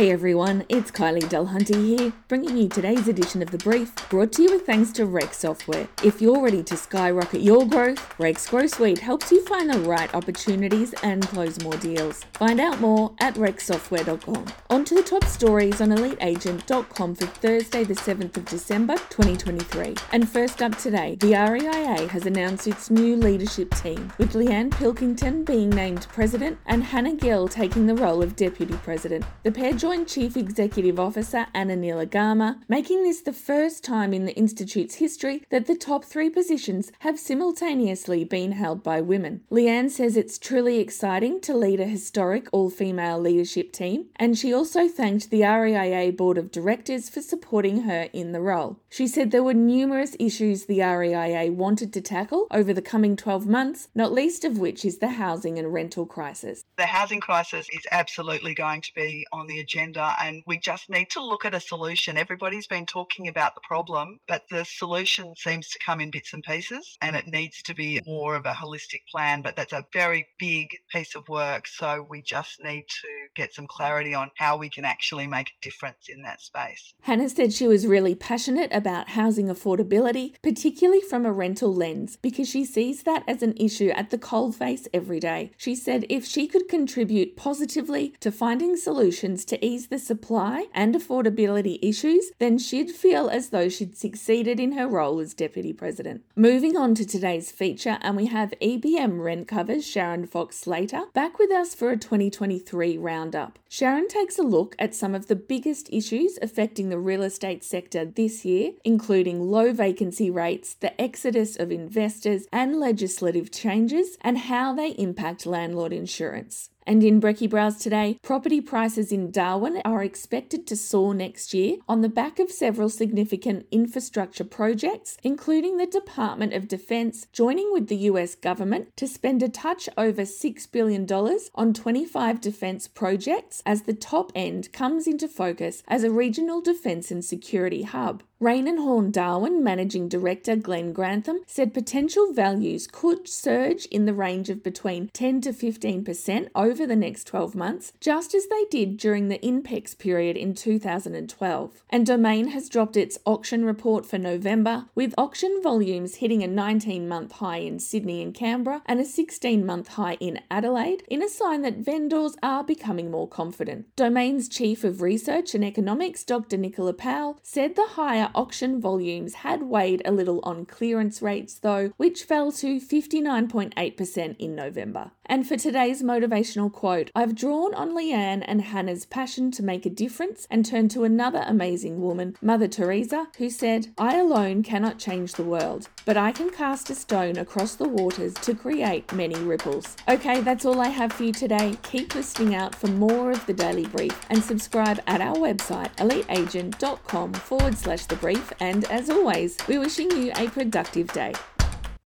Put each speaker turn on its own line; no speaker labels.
Hey everyone, it's Kylie Dulhunty here, bringing you today's edition of The Brief, brought to you with thanks to Rex Software. If you're ready to skyrocket your growth, Rex Grow Suite helps you find the right opportunities and close more deals. Find out more at rexsoftware.com. On to the top stories on eliteagent.com for Thursday, the 7th of December 2023. And first up today, the REIA has announced its new leadership team, with Leanne Pilkington being named president and Hannah Gill taking the role of deputy president. The pair joined Chief Executive Officer Anna Neelagama, making this the first time in the Institute's history that the top three positions have simultaneously been held by women. Leanne says it's truly exciting to lead a historic all female leadership team, and she also thanked the REIA Board of Directors for supporting her in the role. She said there were numerous issues the REIA wanted to tackle over the coming 12 months, not least of which is the housing and rental crisis.
The housing crisis is absolutely going to be on the agenda, and we just need to look at a solution. Everybody's been talking about the problem, but the solution seems to come in bits and pieces, and it needs to be more of a holistic plan. But that's a very big piece of work, so we just need to get some clarity on how we can actually make a difference in that space.
Hannah said she was really passionate about housing affordability, particularly from a rental lens, because she sees that as an issue at the coalface every day. She said if she could contribute positively to finding solutions to ease the supply and affordability issues, then she'd feel as though she'd succeeded in her role as Deputy President. Moving on to today's feature, and we have EBM RentCover's Sharon Fox Slater back with us for a 2023 roundup. Sharon takes a look at some of the biggest issues affecting the real estate sector this year, including low vacancy rates, the exodus of investors, and legislative changes, and how they impact landlord insurance. And in Brecky Browse today, property prices in Darwin are expected to soar next year on the back of several significant infrastructure projects, including the Department of Defense joining with the US government to spend a touch over $6 billion on 25 defense projects as the top end comes into focus as a regional defense and security hub. Raine and Horne Darwin Managing Director Glenn Grantham said potential values could surge in the range of between 10 to 15% over the next 12 months, just as they did during the INPEX period in 2012. And Domain has dropped its auction report for November, with auction volumes hitting a 19 month high in Sydney and Canberra and a 16 month high in Adelaide, in a sign that vendors are becoming more confident. Domain's Chief of Research and Economics, Dr. Nicola Powell, said the higher auction volumes had weighed a little on clearance rates, though, which fell to 59.8% in November. And for today's motivational quote, I've drawn on Leanne and Hannah's passion to make a difference and turn to another amazing woman, Mother Teresa, who said, I alone cannot change the world, but I can cast a stone across the waters to create many ripples. Okay, that's all I have for you today. Keep listening out for more of the Daily Brief and subscribe at our website, eliteagent.com forward slash the brief. And as always, we're wishing you a productive day.